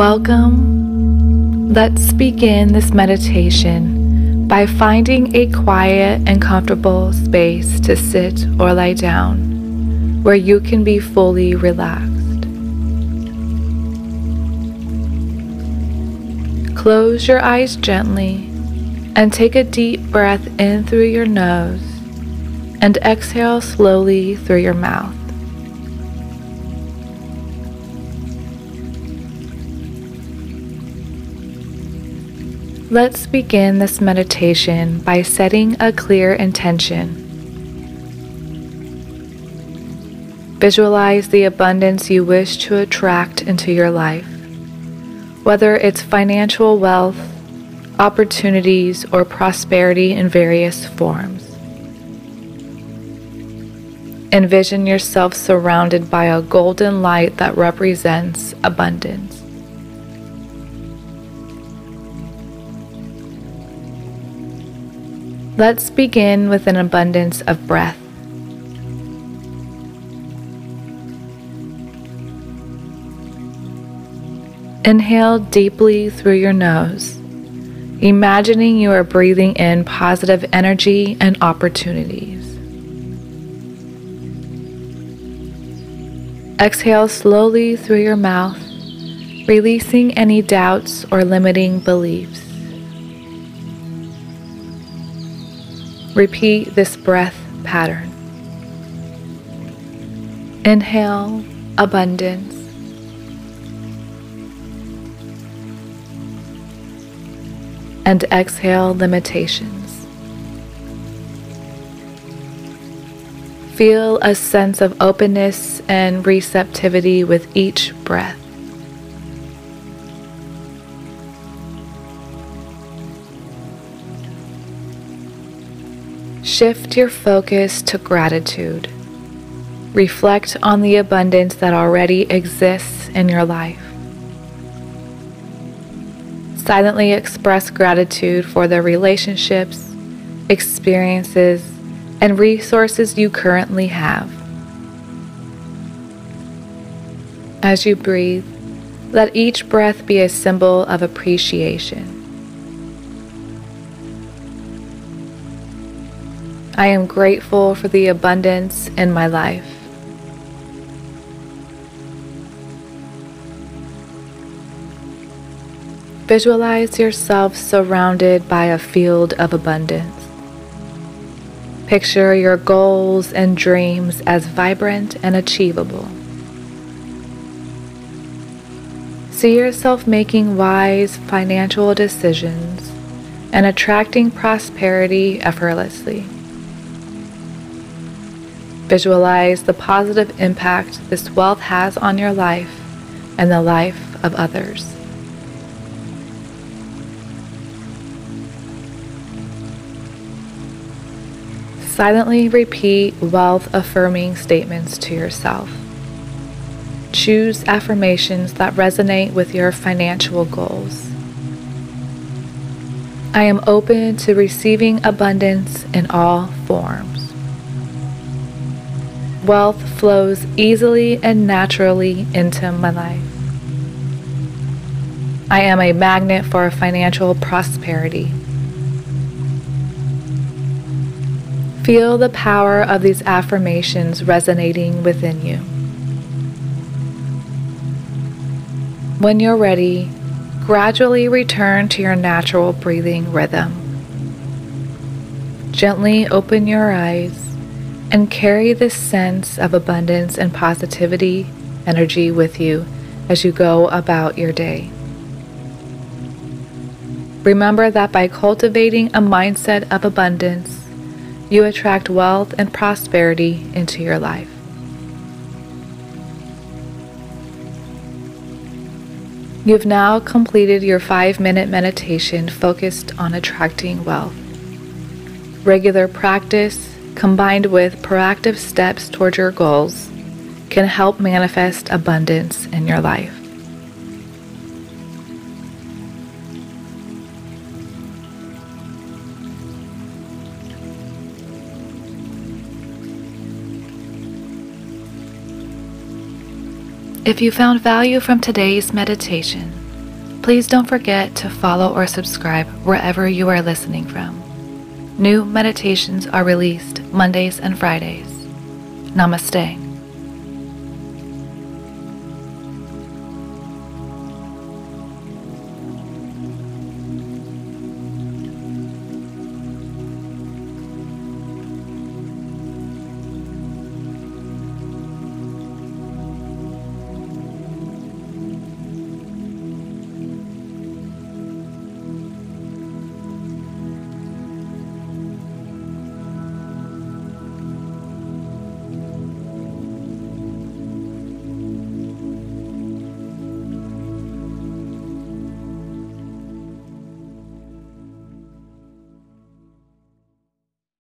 Welcome. Let's begin this meditation by finding a quiet and comfortable space to sit or lie down where you can be fully relaxed. Close your eyes gently and take a deep breath in through your nose and exhale slowly through your mouth. Let's begin this meditation by setting a clear intention. Visualize the abundance you wish to attract into your life, whether it's financial wealth, opportunities, or prosperity in various forms. Envision yourself surrounded by a golden light that represents abundance. Let's begin with an abundance of breath. Inhale deeply through your nose, imagining you are breathing in positive energy and opportunities. Exhale slowly through your mouth, releasing any doubts or limiting beliefs. Repeat this breath pattern. Inhale abundance. And exhale limitations. Feel a sense of openness and receptivity with each breath. Shift your focus to gratitude. Reflect on the abundance that already exists in your life. Silently express gratitude for the relationships, experiences, and resources you currently have. As you breathe, let each breath be a symbol of appreciation. I am grateful for the abundance in my life. Visualize yourself surrounded by a field of abundance. Picture your goals and dreams as vibrant and achievable. See yourself making wise financial decisions and attracting prosperity effortlessly. Visualize the positive impact this wealth has on your life and the life of others. Silently repeat wealth affirming statements to yourself. Choose affirmations that resonate with your financial goals. I am open to receiving abundance in all forms. Wealth flows easily and naturally into my life. I am a magnet for financial prosperity. Feel the power of these affirmations resonating within you. When you're ready, gradually return to your natural breathing rhythm. Gently open your eyes and carry this sense of abundance and positivity energy with you as you go about your day. Remember that by cultivating a mindset of abundance, you attract wealth and prosperity into your life. You've now completed your five minute meditation focused on attracting wealth. Regular practice combined with proactive steps toward your goals, can help manifest abundance in your life. If you found value from today's meditation, Please don't forget to follow or subscribe wherever you are listening from. New meditations are released Mondays and Fridays. Namaste.